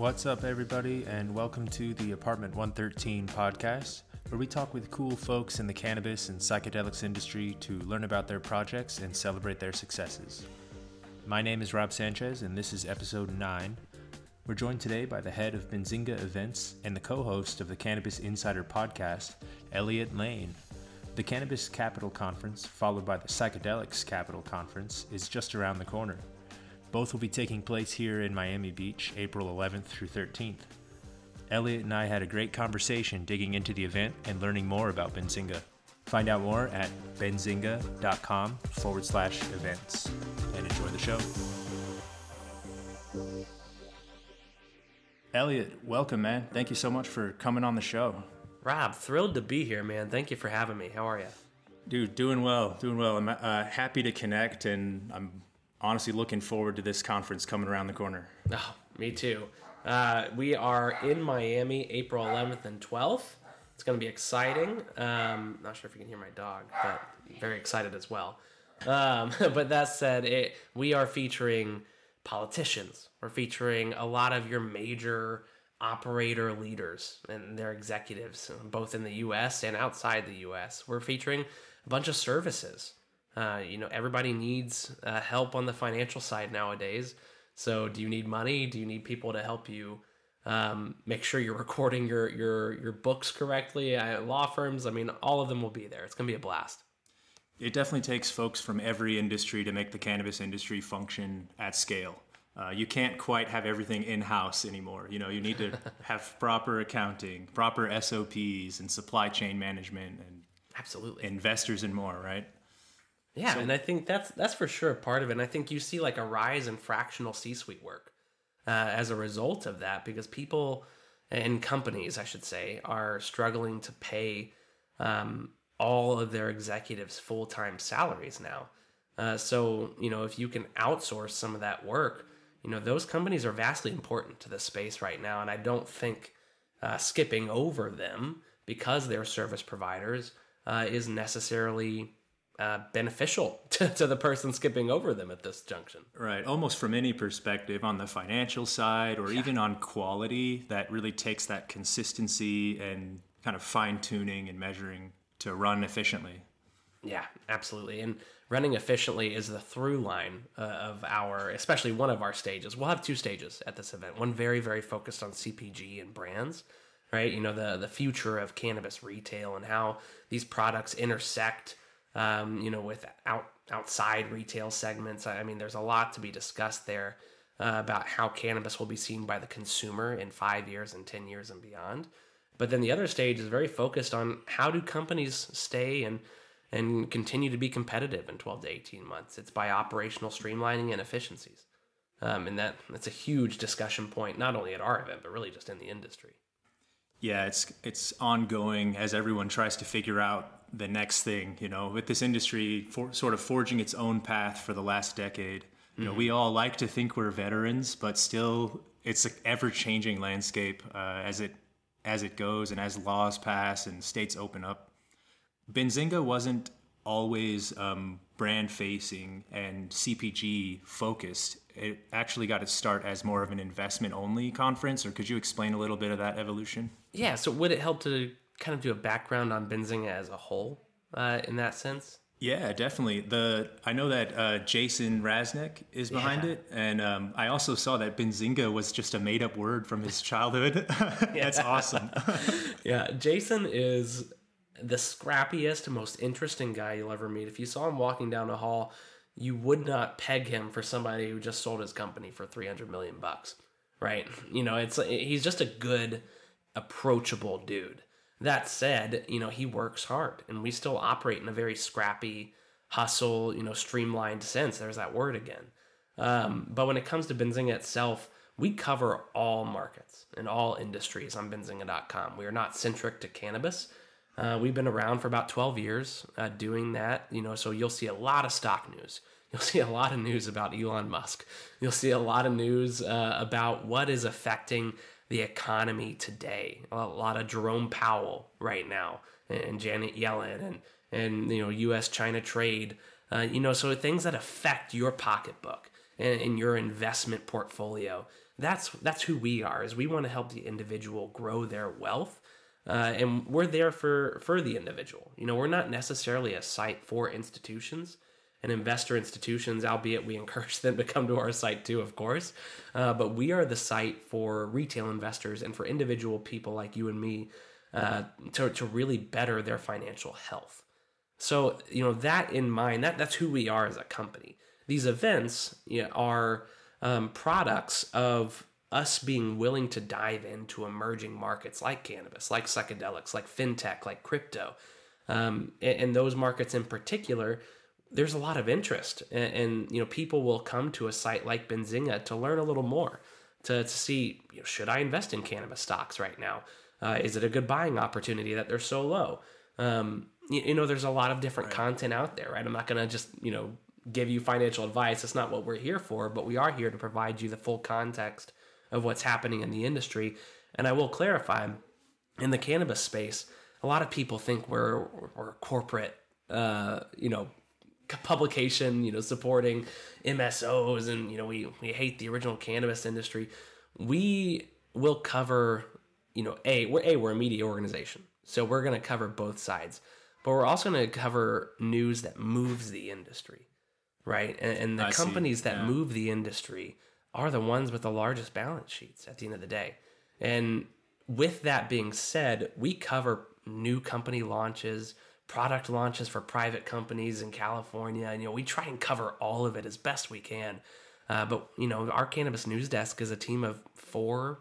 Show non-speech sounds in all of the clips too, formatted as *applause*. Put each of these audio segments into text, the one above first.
What's up, everybody, and welcome to the Apartment 113 podcast, where we talk with cool folks in the cannabis and psychedelics industry to learn about their projects and celebrate their successes. My name is Rob Sanchez, and this is episode 9. We're joined today by the head of Benzinga Events and the co host of the Cannabis Insider podcast, Elliot Lane. The Cannabis Capital Conference, followed by the Psychedelics Capital Conference, is just around the corner. Both will be taking place here in Miami Beach, April 11th through 13th. Elliot and I had a great conversation digging into the event and learning more about Benzinga. Find out more at benzinga.com forward slash events and enjoy the show. Elliot, welcome, man. Thank you so much for coming on the show. Rob, thrilled to be here, man. Thank you for having me. How are you? Dude, doing well, doing well. I'm uh, happy to connect, and I'm honestly looking forward to this conference coming around the corner. Oh, me too. Uh, we are in Miami April 11th and 12th. It's going to be exciting. Um, not sure if you can hear my dog, but very excited as well. Um, *laughs* but that said, it, we are featuring politicians. We're featuring a lot of your major operator leaders and their executives, both in the U.S. and outside the U.S. We're featuring a bunch of services. Uh, you know, everybody needs uh, help on the financial side nowadays. So, do you need money? Do you need people to help you um, make sure you're *laughs* recording your your your books correctly? Uh, law firms, I mean, all of them will be there. It's gonna be a blast. It definitely takes folks from every industry to make the cannabis industry function at scale. Uh, you can't quite have everything in house anymore. You know, you need to *laughs* have proper accounting, proper SOPs, and supply chain management, and absolutely investors and more. Right? Yeah, so, and I think that's that's for sure part of it. And I think you see like a rise in fractional C-suite work uh, as a result of that, because people and companies, I should say, are struggling to pay um, all of their executives full time salaries now. Uh, so you know, if you can outsource some of that work, you know, those companies are vastly important to the space right now, and I don't think uh, skipping over them because they're service providers uh, is necessarily uh, beneficial *laughs* to, to, the person skipping over them at this junction. Right. Almost from any perspective on the financial side or yeah. even on quality, that really takes that consistency and kind of fine tuning and measuring to run efficiently. Yeah, absolutely. And running efficiently is the through line uh, of our, especially one of our stages. We'll have two stages at this event. One very, very focused on CPG and brands, right? You know, the the future of cannabis retail and how these products intersect um, you know, with out outside retail segments. I mean, there's a lot to be discussed there uh, about how cannabis will be seen by the consumer in five years and ten years and beyond. But then the other stage is very focused on how do companies stay and and continue to be competitive in 12 to 18 months. It's by operational streamlining and efficiencies. Um, and that that's a huge discussion point, not only at our event, but really just in the industry. Yeah, it's it's ongoing as everyone tries to figure out the next thing. You know, with this industry for, sort of forging its own path for the last decade. You know, mm-hmm. we all like to think we're veterans, but still, it's an ever-changing landscape uh, as it as it goes and as laws pass and states open up. Benzinga wasn't always um, brand facing and CPG focused. It actually got its start as more of an investment only conference, or could you explain a little bit of that evolution? Yeah, so would it help to kind of do a background on Benzinga as a whole uh, in that sense? Yeah, definitely. The I know that uh, Jason Raznick is behind yeah. it, and um, I also saw that Benzinga was just a made up word from his childhood. *laughs* That's awesome. *laughs* yeah, Jason is the scrappiest, most interesting guy you'll ever meet. If you saw him walking down a hall, you would not peg him for somebody who just sold his company for three hundred million bucks, right? You know, it's he's just a good, approachable dude. That said, you know, he works hard and we still operate in a very scrappy, hustle, you know, streamlined sense. There's that word again. Um, but when it comes to Benzinga itself, we cover all markets and all industries on benzinga.com. We are not centric to cannabis. Uh, we've been around for about 12 years uh, doing that, you know, so you'll see a lot of stock news. *laughs* You'll see a lot of news about Elon Musk. You'll see a lot of news uh, about what is affecting the economy today. A lot of Jerome Powell right now, and Janet Yellen, and and you know U.S. China trade. Uh, you know, so things that affect your pocketbook and, and your investment portfolio. that's that's who we are. Is we want to help the individual grow their wealth, uh, and we're there for for the individual. You know, we're not necessarily a site for institutions and investor institutions, albeit we encourage them to come to our site too, of course. Uh, but we are the site for retail investors and for individual people like you and me uh, to, to really better their financial health. So, you know, that in mind, that, that's who we are as a company. These events you know, are um, products of us being willing to dive into emerging markets like cannabis, like psychedelics, like fintech, like crypto. Um, and, and those markets in particular, there's a lot of interest. And, and, you know, people will come to a site like Benzinga to learn a little more, to, to see, you know, should I invest in cannabis stocks right now? Uh, is it a good buying opportunity that they're so low? Um, you, you, know, there's a lot of different right. content out there, right? I'm not going to just, you know, give you financial advice. That's not what we're here for, but we are here to provide you the full context of what's happening in the industry. And I will clarify in the cannabis space, a lot of people think we're, we're corporate, uh, you know, publication, you know, supporting MSOs and, you know, we, we hate the original cannabis industry. We will cover, you know, A, we're A, we're a media organization. So we're going to cover both sides. But we're also going to cover news that moves the industry, right? And, and the I companies see. that yeah. move the industry are the ones with the largest balance sheets at the end of the day. And with that being said, we cover new company launches, product launches for private companies in California. And, you know, we try and cover all of it as best we can. Uh, but, you know, our cannabis news desk is a team of four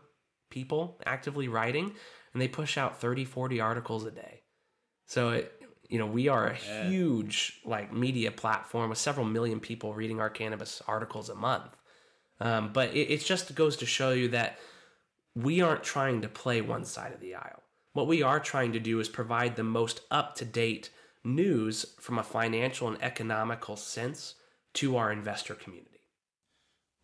people actively writing, and they push out 30, 40 articles a day. So, it, you know, we are a huge like media platform with several million people reading our cannabis articles a month. Um, but it, it just goes to show you that we aren't trying to play one side of the aisle. What we are trying to do is provide the most up to date news from a financial and economical sense to our investor community.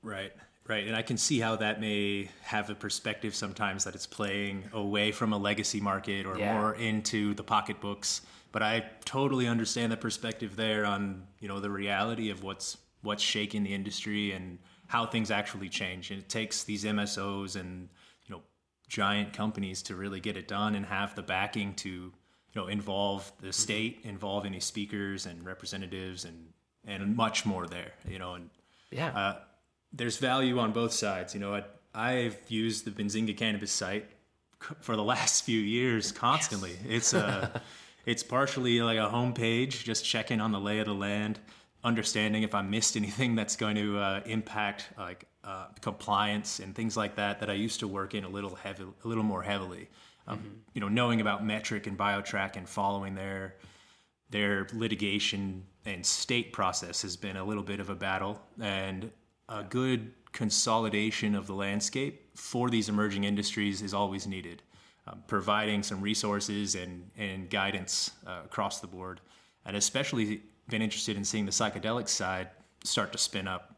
Right, right. And I can see how that may have a perspective sometimes that it's playing away from a legacy market or yeah. more into the pocketbooks. But I totally understand the perspective there on, you know, the reality of what's what's shaking the industry and how things actually change. And it takes these MSOs and giant companies to really get it done and have the backing to you know involve the mm-hmm. state, involve any speakers and representatives and and much more there. You know, and yeah, uh, there's value on both sides. You know, I, I, have used the Benzinga cannabis site for the last few years constantly. Yes. It's a *laughs* it's partially like a homepage, just checking on the lay of the land understanding if I missed anything *laughs* that's going to uh, impact like uh, compliance and things like that that I used to work in a little heavy, a little more heavily. Um, mm-hmm. You know, knowing about Metrc and BioTrack and following their their litigation and state process has been a little bit of a battle and a good consolidation of the landscape for these emerging industries is always needed. Um, providing some resources and, and guidance uh, across the board, and especially been interested in seeing the psychedelic side start to spin up.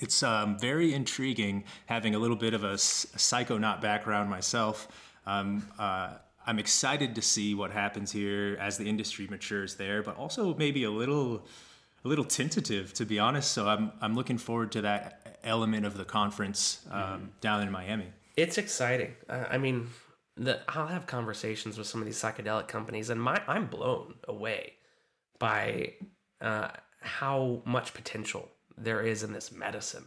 It's um, very intriguing having a little bit of a, a psychonaut background myself. Um, uh, I'm excited to see what happens here as the industry matures there, but also maybe a little a little tentative to be honest. So I'm I'm looking forward to that element of the conference um, mm-hmm. down in Miami. It's exciting. Uh, I mean, the, I'll have conversations with some of these psychedelic companies, and my I'm blown away by uh, how much potential there is in this medicine.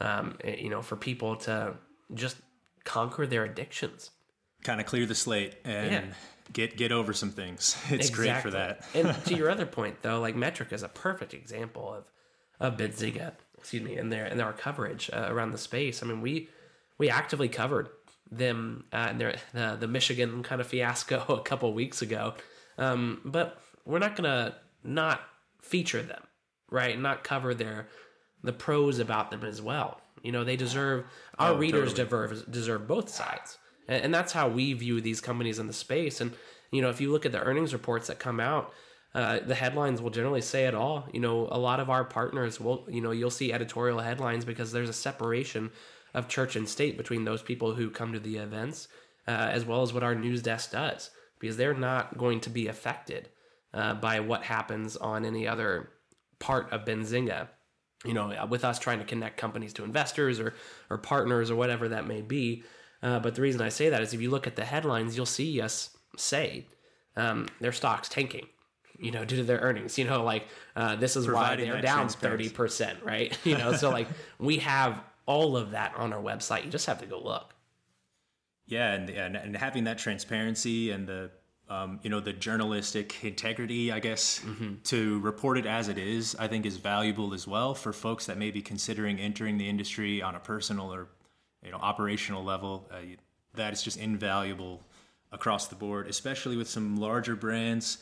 Um, eh, you know, for people to just conquer their addictions, kind of clear the slate and yeah. get get over some things. *laughs* It's exactly. great for that. and *laughs* to your other point, though, like Metrc is a perfect example of of Benzinga, excuse me, and their and our coverage uh, around the space. I mean, we we actively covered them uh, and their uh, the Michigan kind of fiasco *laughs* a couple weeks ago, um, but we're not gonna not feature them, right? Not cover their the pros about them as well. You know, they deserve our oh, readers totally. deserve deserve both sides, and, and, that's how we view these companies in the space. And you know, if you look at the earnings reports that come out, uh, the headlines will generally say it all. You know, a lot of our partners will, you know, you'll see editorial headlines because there's a separation of church and state between those people who come to the events, uh, as well as what our news desk does, because they're not going to be affected uh, by what happens on any other part of Benzinga. you know, with us trying to connect companies to investors or or partners or whatever that may be. Uh, but the reason I say that is if you look at the headlines, you'll see us say um, their stocks tanking, you know, *laughs* due to their earnings. You know, like uh, this is Providing why they're down thirty percent, right? *laughs* You know, so like we have all of that on our website. You just have to go look. Yeah, and, and and having that transparency and the um, you know the journalistic integrity, I guess, to report it as it is, I think is valuable as well for folks that may be considering entering the industry on a personal or you know operational level. Uh, that is just invaluable across the board, especially with some larger brands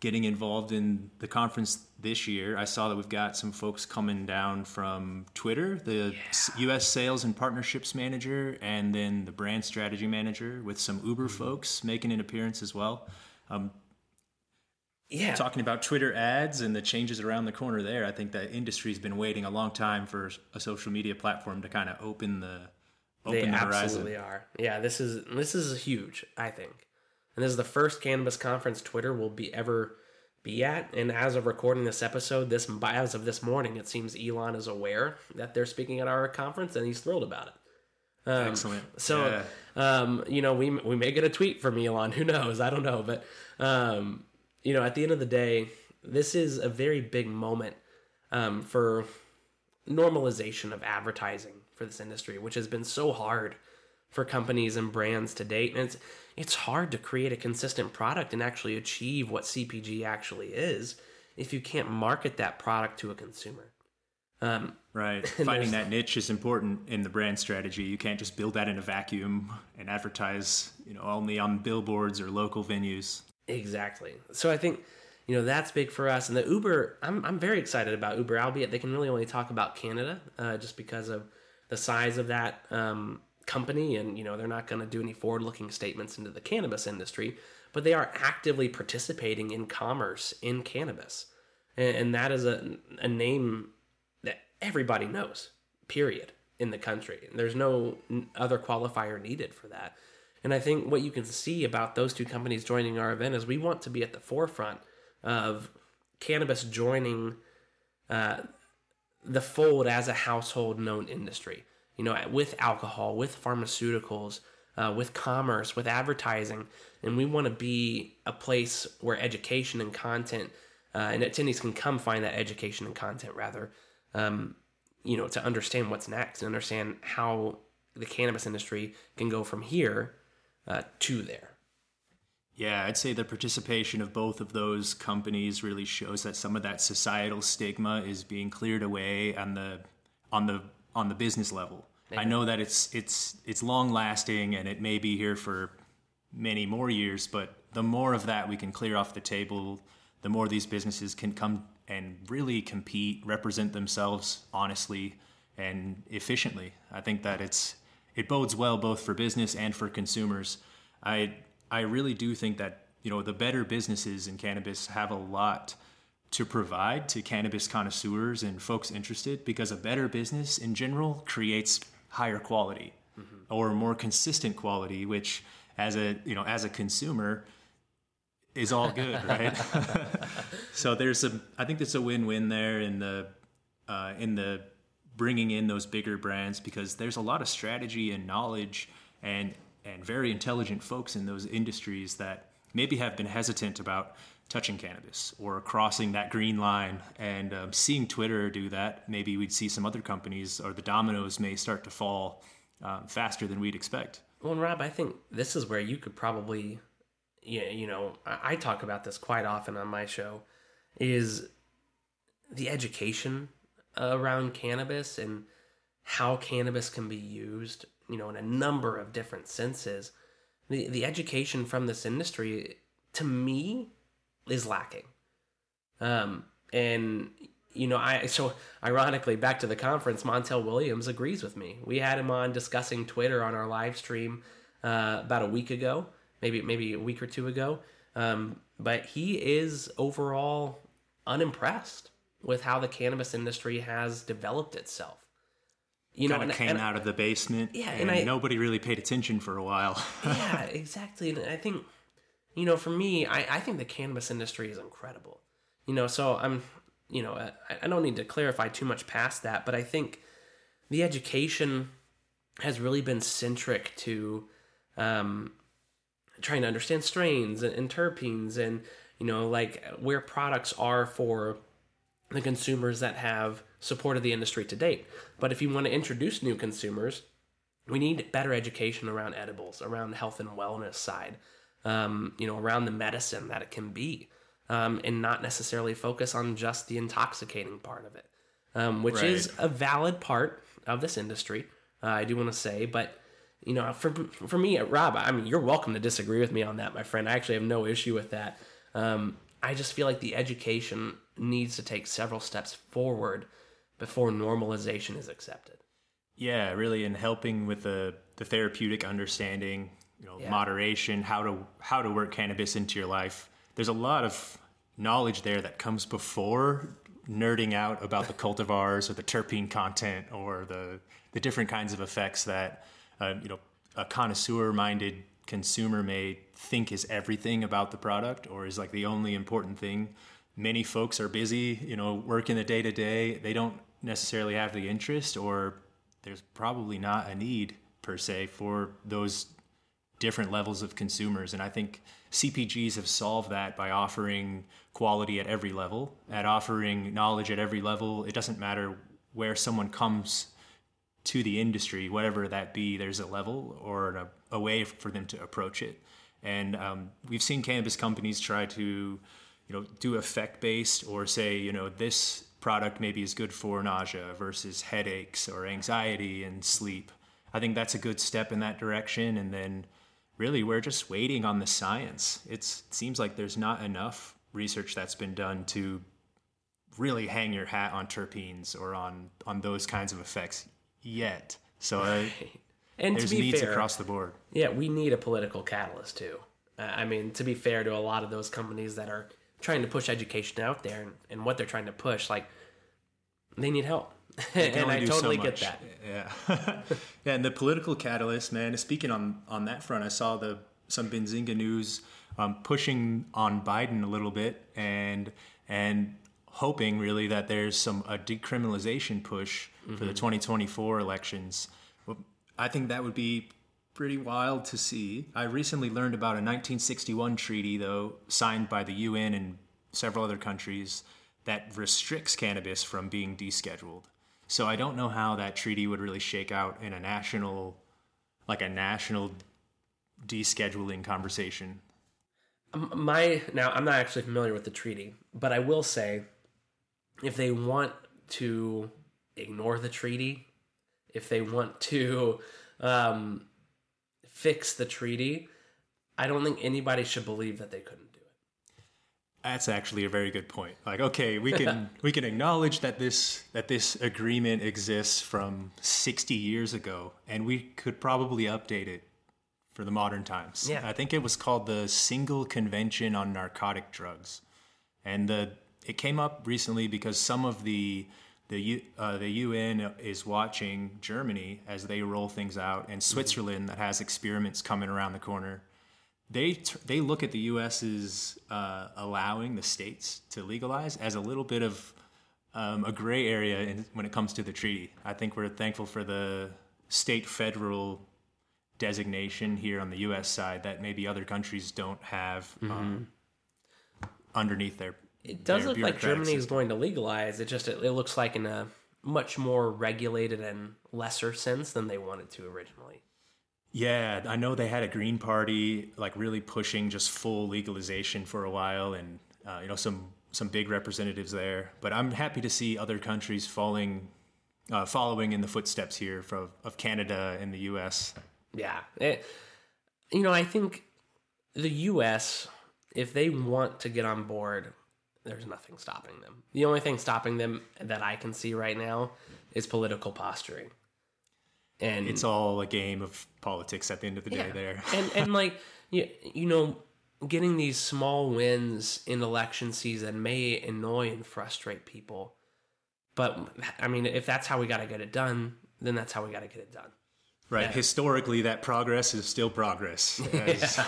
getting involved in the conference this year. I saw that we've got some folks coming down from Twitter, the s- U.S. Sales and Partnerships Manager, and then the Brand Strategy Manager, with some Uber mm-hmm. folks making an appearance as well. Um, yeah, Talking about Twitter ads and the changes around the corner there, I think that industry's been waiting a long time for a social media platform to kind of open the open they the horizon. absolutely are. Yeah, this is this is huge. I think, and this is the first cannabis conference Twitter will be ever be at. And as of recording this episode, this as of this morning, it seems Elon is aware that they're speaking at our conference, and he's thrilled about it. Um, Excellent. So, Yeah. um, you know, we we may get a tweet from Elon. *laughs* Who knows? I don't know, but um, you know, at the end of the day, this is a very big moment um, for normalization of advertising for this industry, which has been so hard for companies and brands to date. And it's it's hard to create a consistent product and actually achieve what CPG actually is if you can't market that product to a consumer. Um, Right. *laughs* Finding that niche is important in the brand strategy. You can't just build that in a vacuum and advertise, you know, only on billboards or local venues. Exactly. So I think you know that's big for us. And the Uber, I'm I'm very excited about Uber, albeit they can really only talk about Canada, uh, just because of the size of that um, company, and you know they're not going to do any forward-looking statements into the cannabis industry, but they are actively participating in commerce in cannabis, and, and that is a a name that everybody knows. Period. In the country, there's no other qualifier needed for that. And I think what you can see about those two companies joining our event is we want to be at the forefront of cannabis joining uh, the fold as a household known industry. You know, with alcohol, with pharmaceuticals, uh, with commerce, with advertising, and we want to be a place where education and content uh, and attendees can come find that education and content rather. Um, you know, to understand what's next and understand how the cannabis industry can go from here uh, to there. Yeah, I'd say the participation of both of those companies really shows that some of that societal stigma is being cleared away on the on the on the business level. I know that it's it's it's long lasting and it may be here for many more years, but the more of that we can clear off the table, the more these businesses can come and really compete, represent themselves honestly and efficiently. I think that it's it bodes well both for business and for consumers. I I really do think that you know the better businesses in cannabis have a lot to provide to cannabis connoisseurs and folks interested because a better business in general creates higher quality or more consistent quality which as a you know as a consumer is all good *laughs* right? *laughs* So there's a i think there's a win-win there in the uh, in the bringing in those bigger brands because there's a lot of strategy and knowledge and and very intelligent folks in those industries that maybe have been hesitant about touching cannabis or crossing that green line and um, seeing twitter do that maybe we'd see some other companies or the dominoes may start to fall um, faster than we'd expect Well, and Rob, I think this is where you could probably, you know, I, I talk about this quite often on my show, is the education around cannabis and how cannabis can be used, you know, in a number of different senses. The the education from this industry, to me, is lacking. Um, and you know, I so ironically back to the conference, Montel Williams agrees with me. We had him on discussing Twitter on our live stream uh, about a week ago, maybe maybe a week or two ago. Um, but he is overall unimpressed with how the cannabis industry has developed itself. You know, and- of came and- out of the basement Yeah, and, and I- nobody really paid attention for a while *laughs* yeah, exactly. And I think, you know, for me, I, I think the cannabis industry is incredible. You know, so I'm you know, I, I don't need to clarify too much past that, but I think the education has really been centric to um, trying to understand strains and, and terpenes and you know like where products are for the consumers that have supported the industry to date. But if you want to introduce new consumers, we need better education around edibles, around the health and wellness side, um, you know, around the medicine that it can be, um, and not necessarily focus on just the intoxicating part of it, um, which Right. is a valid part of this industry. Uh, I do want to say, but you know, for for me, Rob, I mean, you're welcome to disagree with me on that, my friend. I actually have no issue with that. Um, I just feel like the education needs to take several steps forward before normalization is accepted. Yeah, really, in helping with the the therapeutic understanding, you know, Yeah. moderation, how to how to work cannabis into your life. There's a lot of knowledge there that comes before nerding out about the cultivars or the terpene content or the the different kinds of effects that uh, you know a connoisseur minded consumer may think is everything about the product or is like the only important thing many folks are busy you know working the day to day they don't necessarily have the interest or there's probably not a need per se for those different levels of consumers. And I think CPGs have solved that by offering quality at every level, at offering knowledge at every level. It doesn't matter where someone comes to the industry, whatever that be, there's a level or a, a way for them to approach it. And um, we've seen cannabis companies try to, you know, do effect based or say, you know, this product maybe is good for nausea versus headaches or anxiety and sleep. I think that's a good step in that direction. And then really, we're just waiting on the science. It's, it seems like there's not enough research that's been done to really hang your hat on terpenes or on on those kinds of effects yet. So uh, And there's to be needs fair, across the board. yeah, we need a political catalyst too. Uh, I mean, to be fair to a lot of those companies that are trying to push education out there and, and what they're trying to push, like they need help. *laughs* And I do so totally get that. Yeah, *laughs* yeah. And the political catalyst, man. Speaking on on that front, I saw the some Benzinga news um, pushing on Biden a little bit and and hoping really that there's some a decriminalization push for Mm-hmm. the 2024 elections. Well, I think that would be pretty wild to see. I recently learned about a 1961 treaty, though, signed by the UN and several other countries that restricts cannabis from being descheduled. So I don't know how that treaty would really shake out in a national, like a national descheduling conversation. My now, I'm not actually familiar with the treaty, but I will say, if they want to ignore the treaty, if they want to um, fix the treaty, I don't think anybody should believe that they couldn't. That's actually a very good point. Like, okay, we can *laughs* we can acknowledge that this that this agreement exists from 60 years ago, and we could probably update it for the modern times. Yeah. I think it was called the Single Convention on Narcotic Drugs, and the it came up recently because some of the the U, uh, the UN is watching Germany as they roll things out, and Switzerland that has experiments coming around the corner they t- they look at the U.S.'s uh, allowing the states to legalize as a little bit of um, a gray area in, when it comes to the treaty. I think we're thankful for the state federal designation here on the U.S. side that maybe other countries don't have um, underneath their. It does their look like bureaucratic Germany is going to legalize. It just it, it looks like in a much more regulated and lesser sense than they wanted to originally. Yeah, I know they had a Green Party like really pushing just full legalization for a while, and uh, you know some some big representatives there. But I'm happy to see other countries falling, uh, following in the footsteps here from of Canada and the U.S. Yeah. It, you know, I think the U.S., if they want to get on board, there's nothing stopping them. The only thing stopping them that I can see right now is political posturing. And It's all a game of politics at the end of the day. There, and and *laughs* like you, you know getting these small wins in election season may annoy and frustrate people but i mean if that's how we got to get it done then that's how we got to get it done right? Historically, that progress is still progress. *laughs* as-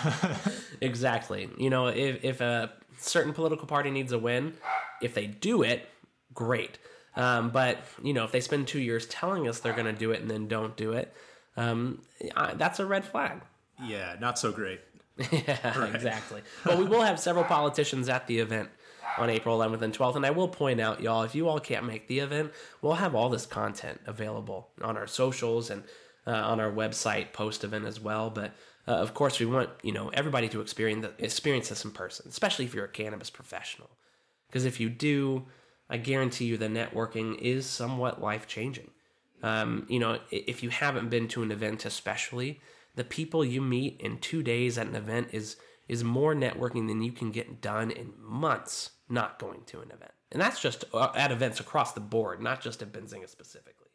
*laughs* exactly you know if if a certain political party needs a win if they do it great. Um, but you know, if they spend two years telling us they're going to do it and then don't do it, um, I, that's a red flag. Yeah, not so great. *laughs* yeah, right. exactly. But we will have several politicians at the event on April 11th and 12th. And I will point out, y'all, if you all can't make the event, we'll have all this content available on our socials and uh, on our website post event as well. But uh, of course, we want you know everybody to experience experience this in person, especially if you're a cannabis professional. Because if you do, I guarantee you the networking is somewhat life changing. Um, you know, if you haven't been to an event, especially the people you meet in two days at an event is is more networking than you can get done in months not going to an event. And that's just uh, at events across the board, not just at Benzinga specifically.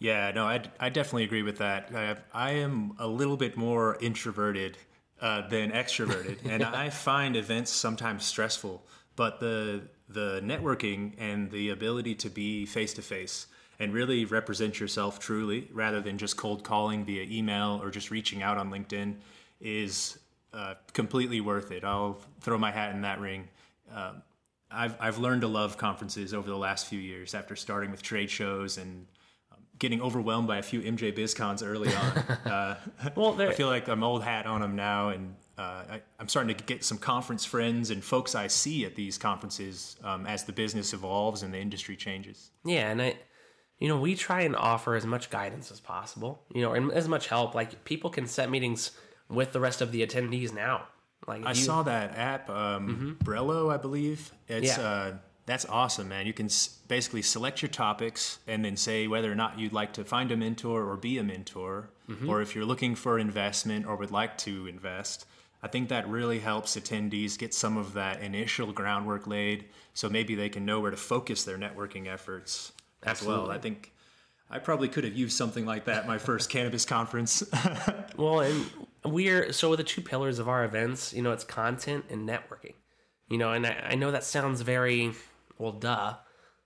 Yeah, no, I, I definitely agree with that. I, I am a little bit more introverted uh, than extroverted, and *laughs* I find events sometimes stressful. But the the networking and the ability to be face to face and really represent yourself truly, rather than just cold calling via email or just reaching out on LinkedIn, is uh, completely worth it. I'll throw my hat in that ring. Um, I've I've learned to love conferences over the last few years after starting with trade shows and getting overwhelmed by a few MJ BizCons early on. *laughs* Uh, well, I feel like I'm old hat on them now, and uh, I, am starting to get some conference friends and folks I see at these conferences um, as the business evolves and the industry changes. Yeah, and I, you know, we try and offer as much guidance as possible, you know, and as much help. Like people can set meetings with the rest of the attendees now. Like I you, saw that app, um, mm-hmm. Brella, I believe. It's yeah. uh, that's awesome, man. You can s- basically select your topics and then say whether or not you'd like to find a mentor or be a mentor, mm-hmm. or if you're looking for investment or would like to invest. I think that really helps attendees get some of that initial groundwork laid, so maybe they can know where to focus their networking efforts Absolutely. as well. I think I probably could have used something like that my first *laughs* cannabis conference. *laughs* well, and we're so the two pillars of our events, you know, it's content and networking. You know, and I, I know that sounds very well, duh.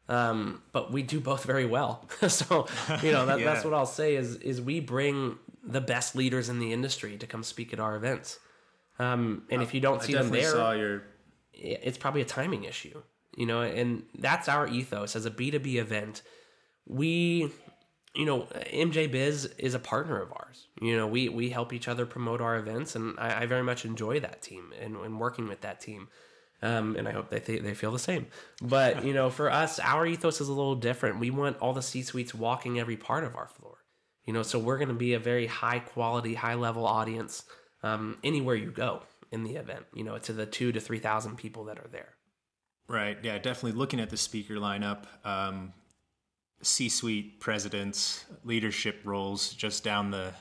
Um, but we do both very well. *laughs* so, you know, that, yeah. that's what I'll say is is we bring the best leaders in the industry to come speak at our events. Um, and if you don't see them there, your... it's probably a timing issue. You know, and that's our ethos as a B2B event. We you know, MJ Biz is a partner of ours. You know, we we help each other promote our events, and I, I very much enjoy that team and, and working with that team. Um, and I hope they th- they feel the same. But you know, for us, our ethos is a little different. We want all the C suites walking every part of our floor. You know, so we're going to be a very high quality, high level audience um, anywhere you go in the event. You know, to the two to three thousand people that are there. Right. Yeah. Definitely looking at the speaker lineup. Um, C-suite presidents, leadership roles, just down the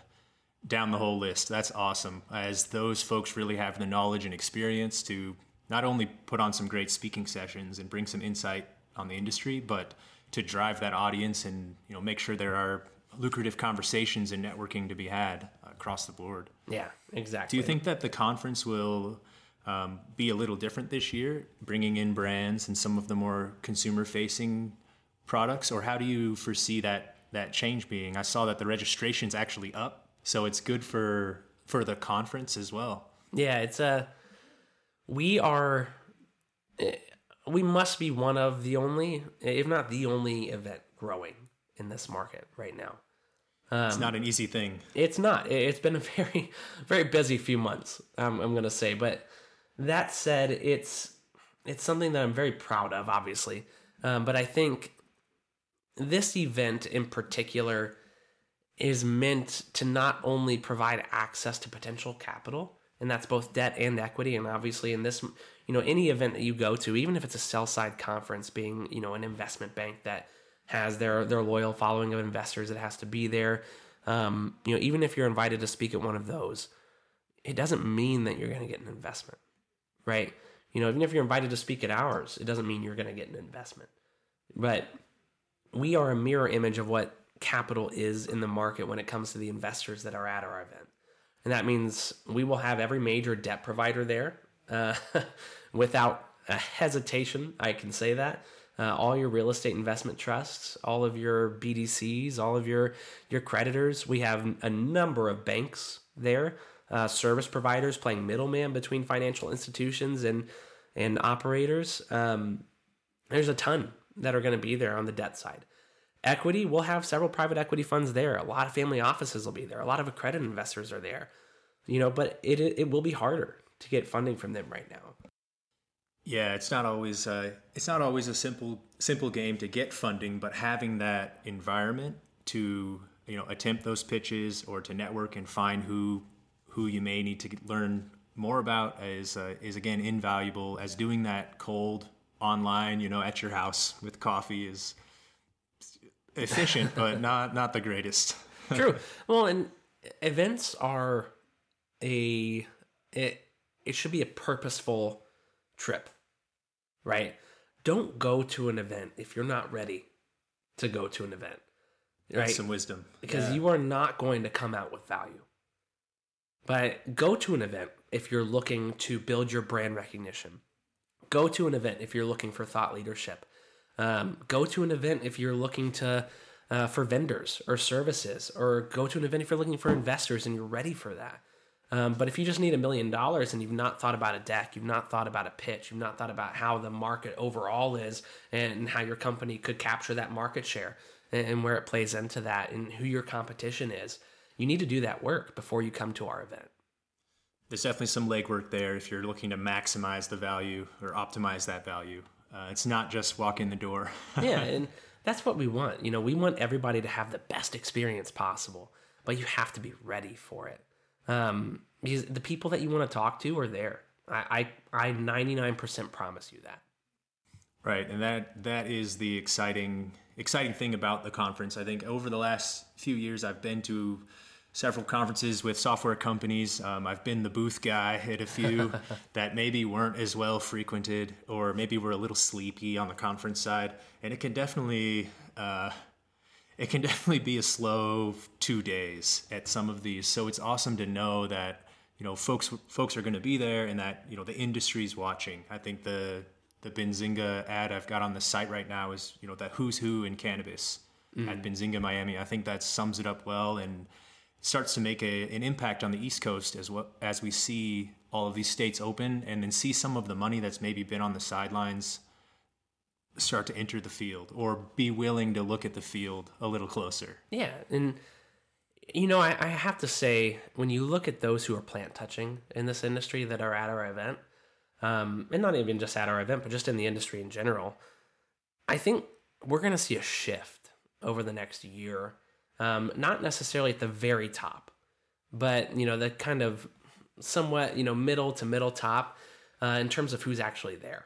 down the whole list. That's awesome. As those folks really have the knowledge and experience to not only put on some great speaking sessions and bring some insight on the industry, but to drive that audience and you know make sure there are lucrative conversations and networking to be had across the board. Yeah, exactly. Do you think that the conference will um, be a little different this year, bringing in brands and some of the more consumer-facing products, or how do you foresee that that change being? I saw that the registration's actually up, so it's good for for the conference as well. Yeah, it's a we are we must be one of the only, if not the only event growing in this market right now. Um, it's not an easy thing. It's not. It's been a *laughs* very, very busy few months. Um, I'm going to say, but that said, it's it's something that I'm very proud of, obviously. Um, but I think this event in particular is meant to not only provide access to potential capital, and that's both debt and equity. And obviously, in this, you know, any event that you go to, even if it's a sell side conference, being you know an investment bank that has their their loyal following of investors, it has to be there. Um, you know, even if you're invited to speak at one of those, it doesn't mean that you're going to get an investment, right? You know, even if you're invited to speak at ours, it doesn't mean you're going to get an investment. But we are a mirror image of what capital is in the market when it comes to the investors that are at our event. And that means we will have every major debt provider there uh, *laughs* without a hesitation. I can say that. Uh, all your real estate investment trusts, all of your BDCs, all of your your creditors. We have a number of banks there, uh, service providers playing middleman between financial institutions and and operators. Um, there's a ton that are going to be there on the debt side. Equity, we'll have several private equity funds there. A lot of family offices will be there. A lot of accredited investors are there. You know, but it it will be harder to get funding from them right now. Yeah, it's not always uh, it's not always a simple simple game to get funding, but having that environment to you know attempt those pitches or to network and find who who you may need to learn more about is uh, is again invaluable as doing that cold online you know at your house with coffee is efficient *laughs* but not not the greatest. *laughs* True. Well and events are a it it should be a purposeful trip right don't go to an event if you're not ready to go to an event right That's some wisdom because yeah. you are not going to come out with value but go to an event if you're looking to build your brand recognition. Go to an event if you're looking for thought leadership. Um, go to an event if you're looking to uh, for vendors or services, or go to an event if you're looking for investors and you're ready for that. Um, but if you just need a million dollars and you've not thought about a deck, you've not thought about a pitch, you've not thought about how the market overall is and how your company could capture that market share and, where it plays into that and who your competition is, you need to do that work before you come to our event. There's definitely some legwork there if you're looking to maximize the value or optimize that value. Uh, it's not just walk in the door. *laughs* yeah, and that's what we want. You know, we want everybody to have the best experience possible, but you have to be ready for it. Um, because the people that you want to talk to are there. I, I, I 99% promise you that. Right, and that that is the exciting exciting thing about the conference. I think over the last few years, I've been to several conferences with software companies. Um, I've been the booth guy at a few *laughs* that maybe weren't as well frequented, or maybe were a little sleepy on the conference side, and it can definitely. Uh, it can *laughs* definitely be a slow two days at some of these. So it's awesome to know that you know folks folks are going to be there and that you know the industry's watching. I think the the Benzinga ad I've got on the site right now is you know that who's who in cannabis mm. at Benzinga Miami. I think that sums it up well and starts to make a, an impact on the East Coast as well as we see all of these states open and then see some of the money that's maybe been on the sidelines start to enter the field or be willing to look at the field a little closer. Yeah, and you know I, I have to say when you look at those who are plant touching in this industry that are at our event um, and not even just at our event, but just in the industry in general, I think we're going to see a shift over the next year. Um, not necessarily at the very top, but you know the kind of somewhat you know middle to middle top uh, in terms of who's actually there,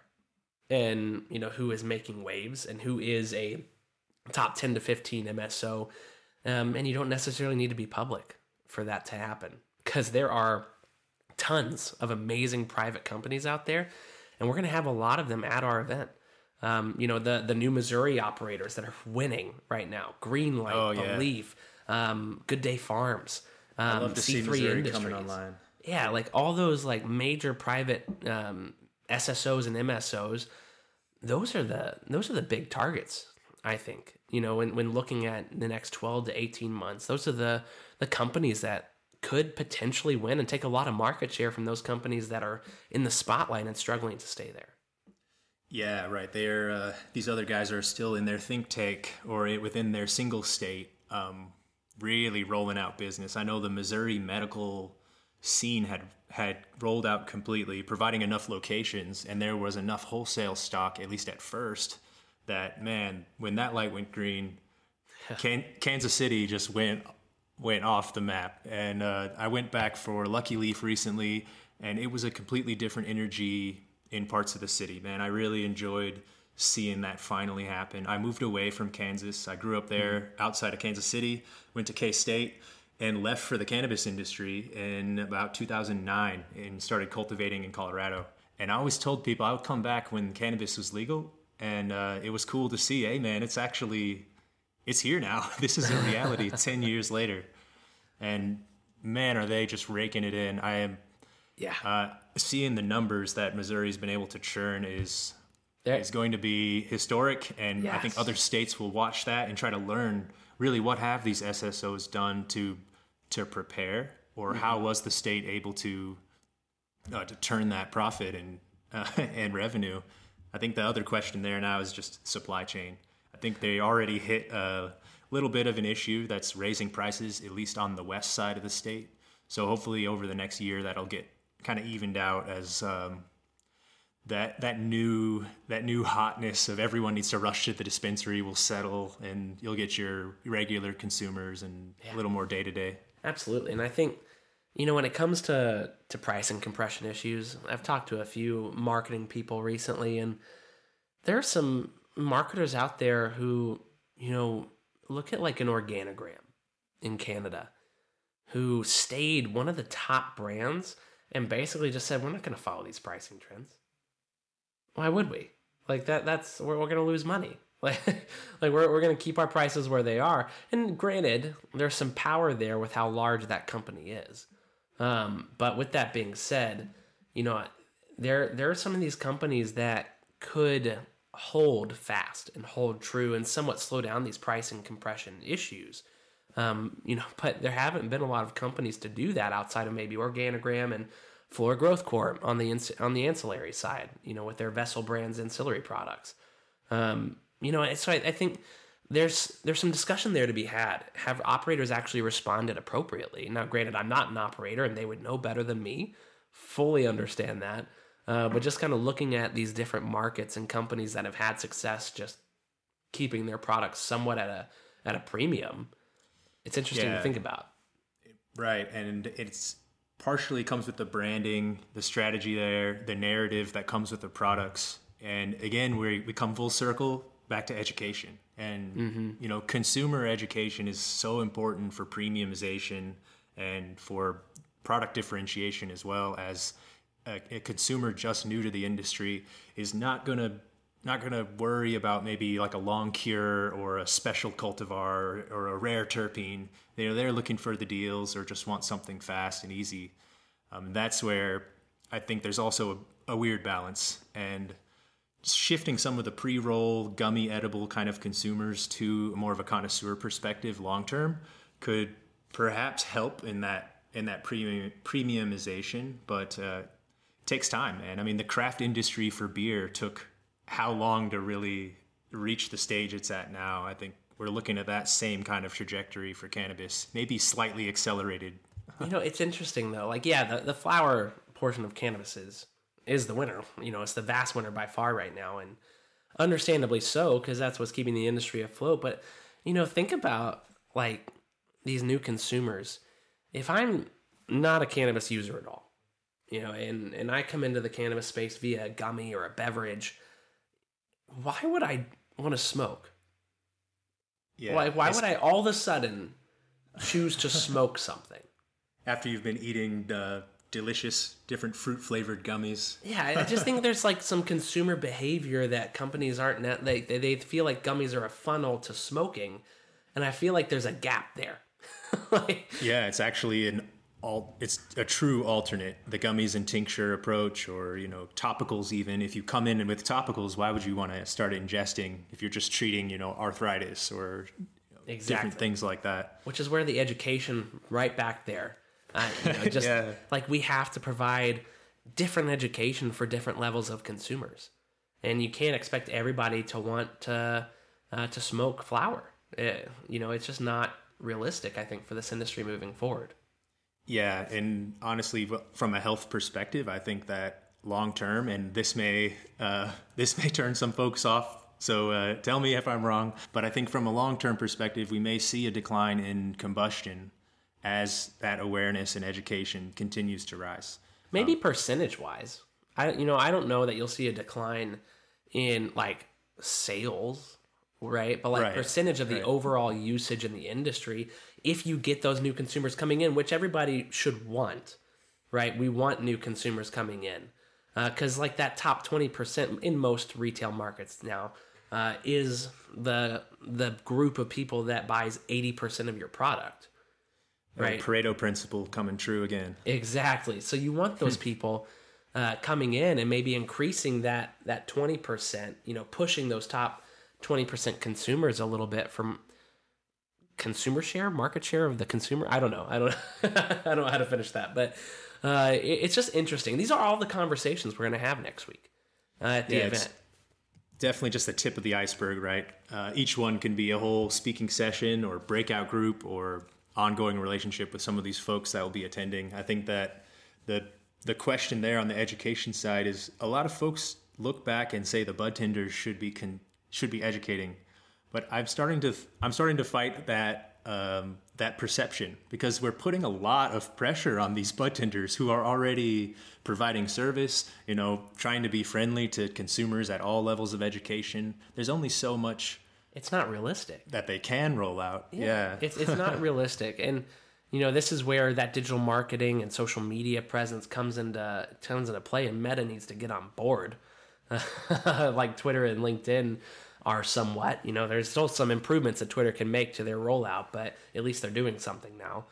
and you know who is making waves and who is a top ten to fifteen MSO, um, and you don't necessarily need to be public for that to happen because there are tons of amazing private companies out there, and we're going to have a lot of them at our event. Um, you know, the the new Missouri operators that are winning right now: Greenlight, oh, yeah. BeLeaf, um, Good Day Farms, um, I love to C3 see Missouri Industries. coming online. Yeah, like all those like major private um, SSOs and MSOs. Those are the those are the big targets. I think you know when when looking at the next twelve to eighteen months, those are the the companies that could potentially win and take a lot of market share from those companies that are in the spotlight and struggling to stay there. Yeah, right. They're uh, these other guys are still in their think tank or within their single state, um, really rolling out business. I know the Missouri medical scene had had rolled out completely, providing enough locations, and there was enough wholesale stock, at least at first, that man, when that light went green, *laughs* Can- Kansas City just went went off the map. And uh, I went back for Lucky Leaf recently, and it was a completely different energy in parts of the city. Man, I really enjoyed seeing that finally happen. I moved away from Kansas. I grew up there mm-hmm. outside of Kansas City, went to K State, and left for the cannabis industry in about 2009 and started cultivating in Colorado. And I always told people I would come back when cannabis was legal. And uh, it was cool to see, hey, man, it's actually it's here now. *laughs* This is a reality *laughs* 10 years later. And man, are they just raking it in. I am yeah. Uh, seeing the numbers that Missouri's been able to churn is there. is going to be historic and yes. I think other states will watch that and try to learn really what have these SSOs done to to prepare or mm-hmm. how was the state able to uh, to turn that profit and uh, *laughs* and revenue I think the other question there now is just supply chain. I think they already hit a little bit of an issue that's raising prices, at least on the west side of the state. So hopefully over the next year that'll get kind of evened out as um, that that new that new hotness of everyone needs to rush to the dispensary will settle, and you'll get your regular consumers and a little more day to day. Absolutely, and I think you know when it comes to to price and compression issues, I've talked to a few marketing people recently, and there are some marketers out there who you know look at like an Organigram in Canada, who stayed one of the top brands and basically just said we're not going to follow these pricing trends why would we? Like that that's we're, we're gonna lose money. Like, *laughs* like we're, we're going to keep our prices where they are. And granted, there's some power there with how large that company is. Um, but with that being said, you know, there there are some of these companies that could hold fast and hold true and somewhat slow down these price and compression issues. Um, you know, but there haven't been a lot of companies to do that outside of maybe Organigram and Flora Growth Corp on the on the ancillary side, you know, with their Vessel brands ancillary products. Um, you know, so I, I think there's there's some discussion there to be had. Have operators actually responded appropriately? Now, granted, I'm not an operator, and they would know better than me. Fully understand that, uh, but just kind of looking at these different markets and companies that have had success, just keeping their products somewhat at a at a premium. It's interesting yeah. to think about. Right, and it's partially comes with the branding, the strategy there, the narrative that comes with the products. And again, we we come full circle back to education. And mm-hmm. you know, consumer education is so important for premiumization and for product differentiation as well as a, a consumer just new to the industry is not going to not going to worry about maybe like a long cure or a special cultivar or, or a rare terpene. They're they're looking for the deals or just want something fast and easy. Um, and that's where I think there's also a, a weird balance and shifting some of the pre-roll gummy edible kind of consumers to more of a connoisseur perspective long term could perhaps help in that in that premium premiumization, but uh, takes time. And I mean, the craft industry for beer took how long to really reach the stage it's at now. I think we're looking at that same kind of trajectory for cannabis, maybe slightly accelerated. you know, it's interesting though. Like, yeah, the, the flower portion of cannabis is is the winner. You know, it's the vast winner by far right now, and understandably so because that's what's keeping the industry afloat. But you know, think about like these new consumers. If I'm not a cannabis user at all, you know, and and I come into the cannabis space via a gummy or a beverage why would I want to smoke? Yeah. Why, why would I all of a sudden choose to smoke something? *laughs* After you've been eating the delicious, different fruit flavored gummies. Yeah, I just think there's like some consumer behavior that companies aren't, net, they, they feel like gummies are a funnel to smoking. And I feel like there's a gap there. *laughs* like, yeah, it's actually an all it's a true alternate the gummies and tincture approach or you know topicals even if you come in and with topicals why would you want to start ingesting if you're just treating you know arthritis or you know, exactly. different things like that which is where the education right back there uh, you know, *laughs* just yeah. like we have to provide different education for different levels of consumers and you can't expect everybody to want to uh, to smoke flower it, uh, you know it's just not realistic i think for this industry moving forward yeah, and honestly, from a health perspective, I think that long term, and this may uh, *laughs* this may turn some folks off. So uh, tell me if I'm wrong, but I think from a long term perspective, we may see a decline in combustion as that awareness and education continues to rise. Maybe um, percentage wise, I you know I don't know that you'll see a decline in like sales, right? But like right, percentage of the right. overall usage in the industry if you get those new consumers coming in, which everybody should want, right? We want new consumers coming in because uh, like that top 20% in most retail markets now uh, is the the group of people that buys 80% of your product right pareto principle coming true again exactly so you want those people uh, coming in and maybe increasing that that 20% you know pushing those top 20% consumers a little bit from consumer share, market share of the consumer. I don't know. I don't. *laughs* I don't know how to finish that, but uh, it, it's just interesting. These are all the conversations we're going to have next week uh, at the yeah, event. Definitely just the tip of the iceberg, right? Uh, each one can be a whole speaking session or breakout group or ongoing relationship with some of these folks that will be attending. I think that the the question there on the education side is a lot of folks look back and say the bud tenders should be con- should be educating, but I'm starting to I'm starting to fight that um, that perception because we're putting a lot of pressure on these bud tenders who are already providing service, you know, trying to be friendly to consumers at all levels of education. There's only so much it's not realistic that they can roll out. Yeah. yeah. it's it's not *laughs* realistic. And you know, this is where that digital marketing and social media presence comes into comes into play and Meta needs to get on board. *laughs* like Twitter and LinkedIn are somewhat. You know, there's still some improvements that Twitter can make to their rollout, but at least they're doing something now.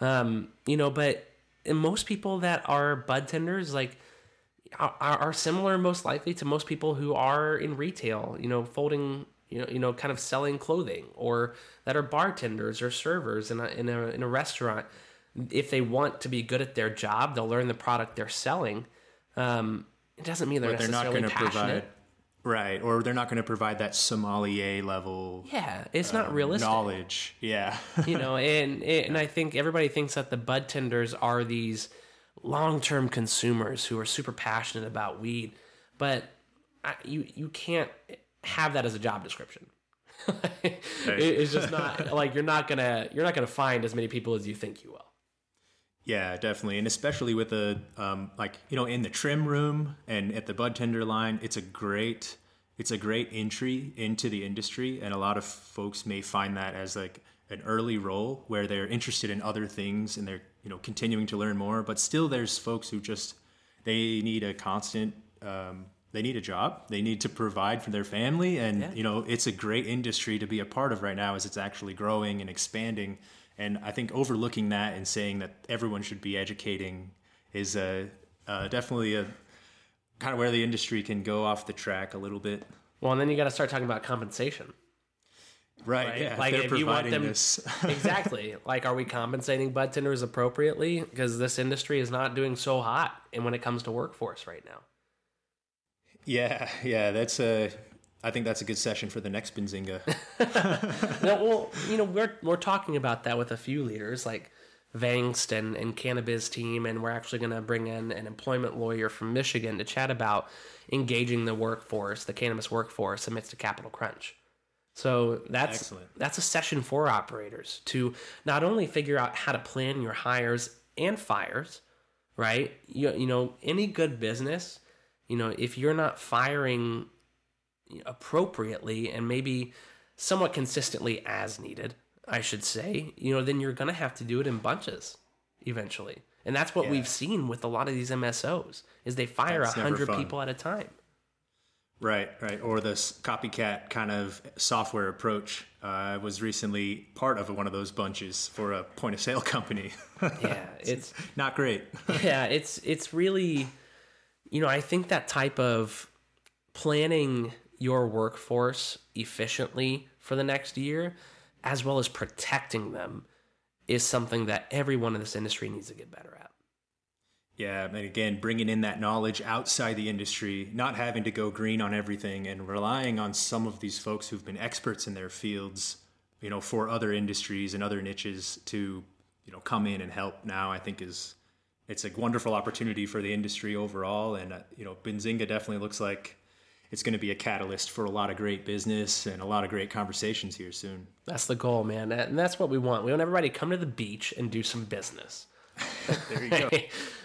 Um, you know, but most people that are bud tenders, like, are, are similar most likely to most people who are in retail. You know, folding. You know, you know, kind of selling clothing, or that are bartenders or servers in a in a in a restaurant. If they want to be good at their job, they'll learn the product they're selling. Um, it doesn't mean they're but they're not going to provide Right, or they're not going to provide that sommelier level. Yeah, it's not um, realistic knowledge. Yeah, you know, *laughs* and and I think everybody thinks that the bud tenders are these long-term consumers who are super passionate about weed, but I, you you can't have that as a job description. *laughs* it's just not *laughs* like you're not gonna you're not gonna find as many people as you think you will. Yeah, definitely, and especially with the um, like you know in the trim room and at the bud tender line, it's a great it's a great entry into the industry, and a lot of folks may find that as like an early role where they're interested in other things and they're you know continuing to learn more. But still, there's folks who just they need a constant. Um, they need a job. They need to provide for their family, and yeah. you know it's a great industry to be a part of right now as it's actually growing and expanding and I think overlooking that and saying that everyone should be educating is uh, uh, definitely a kind of where the industry can go off the track a little bit. Well, and then you got to start talking about compensation. Right. right? Yeah. Like if you want them *laughs* exactly. Like, are we compensating bud tenders appropriately? Because this industry is not doing so hot, and when it comes to workforce right now. Yeah, yeah, that's a I think that's a good session for the next Benzinga. *laughs* no, well, you know, we're we're talking about that with a few leaders like Vangst and, and Cannabis team, and we're actually going to bring in an employment lawyer from Michigan to chat about engaging the workforce, the cannabis workforce, amidst a capital crunch. So that's Excellent. that's a session for operators to not only figure out how to plan your hires and fires, right? You, you know, any good business, you know, if you're not firing appropriately and maybe somewhat consistently as needed, I should say, you know, then you're going to have to do it in bunches eventually. And that's what yeah. we've seen with a lot of these MSOs is they fire a hundred people at a time. Right, right. Or this copycat kind of software approach. Uh, I was recently part of one of those bunches for a point of sale *laughs* company. yeah, it's not great. *laughs* yeah, it's it's really, you know, I think that type of planning your workforce efficiently for the next year, as well as protecting them, is something that everyone in this industry needs to get better at. Yeah, and again, bringing in that knowledge outside the industry, not having to go green on everything, and relying on some of these folks who've been experts in their fields, you know, for other industries and other niches to, you know, come in and help. Now, I think is it's a wonderful opportunity for the industry overall, and uh, you know, Benzinga definitely looks like it's going to be a catalyst for a lot of great business and a lot of great conversations here soon. That's the goal, man. And that's what we want. We want everybody to come to the beach and do some business. *laughs* there you go.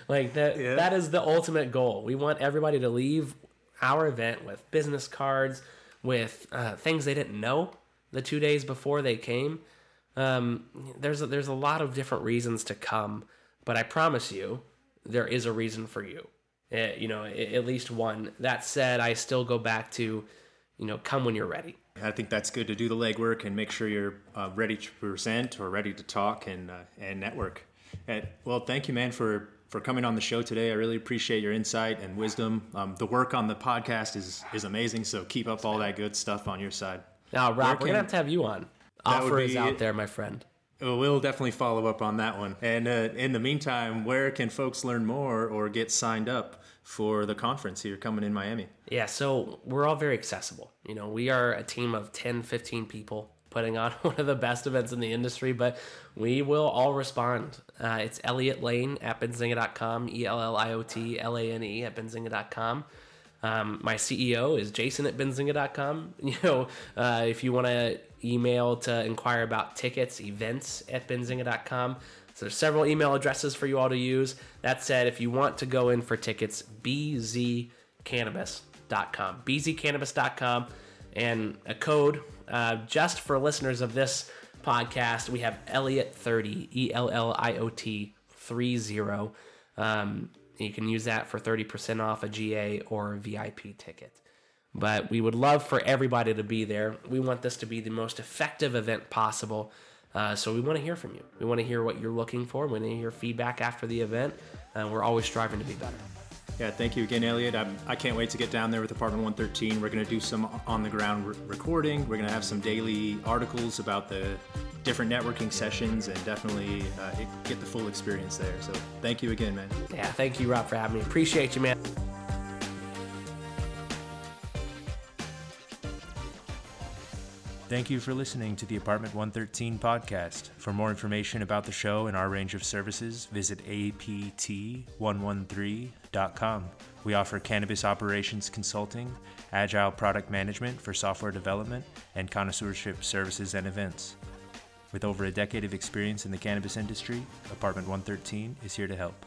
like that yeah. that is the ultimate goal. We want everybody to leave our event with business cards, with uh, things they didn't know the two days before they came. Um, there's a, there's a lot of different reasons to come, but I promise you, there is a reason for you. Uh, you know, at least one. That said, I still go back to, you know, come when you're ready. I think that's good to do the legwork and make sure you're uh, ready to present or ready to talk and uh, and network. And, well, thank you, man, for for coming on the show today. I really appreciate your insight and wisdom. Um, the work on the podcast is is amazing. So keep up all that good stuff on your side. Now, Rob, can, we're gonna have to have you on. Offer is out there, my friend. We'll definitely follow up on that one. And uh, in the meantime, where can folks learn more or get signed up for the conference here coming in Miami. Yeah, so we're all very accessible. You know, we are a team of 10, 15 people putting on *laughs* one of the best events in the industry, but we will all respond. Uh, it's Elliot Lane at benzinga.com, E L L I O T L A N E at benzinga.com. Um, my CEO is Jason at benzinga.com. *laughs* You know, uh, if you want to email to inquire about tickets, events at benzinga.com. So there's several email addresses for you all to use. That said, if you want to go in for tickets, bzcannabis.com. bzcannabis.com and a code uh, just for listeners of this podcast. We have Elliot 30, E L L I O T 30. Um, you can use that for 30% off a GA or a VIP ticket. But we would love for everybody to be there. We want this to be the most effective event possible. Uh, so we want to hear from you. We want to hear what you're looking for. We want to hear feedback after the event. Uh, we're always striving to be better. Yeah, thank you again, Elliot. I'm, I can not wait to get down there with Apartment 113. We're going to do some on the ground re- recording. We're going to have some daily articles about the different networking sessions and definitely uh, get the full experience there. So thank you again, man. Yeah, thank you, Rob, for having me. Appreciate you, man. Thank you for listening to the Apartment 113 podcast. For more information about the show and our range of services, visit apt113.com. We offer cannabis operations consulting, agile product management for software development, and connoisseurship services and events. With over a decade of experience in the cannabis industry, Apartment 113 is here to help.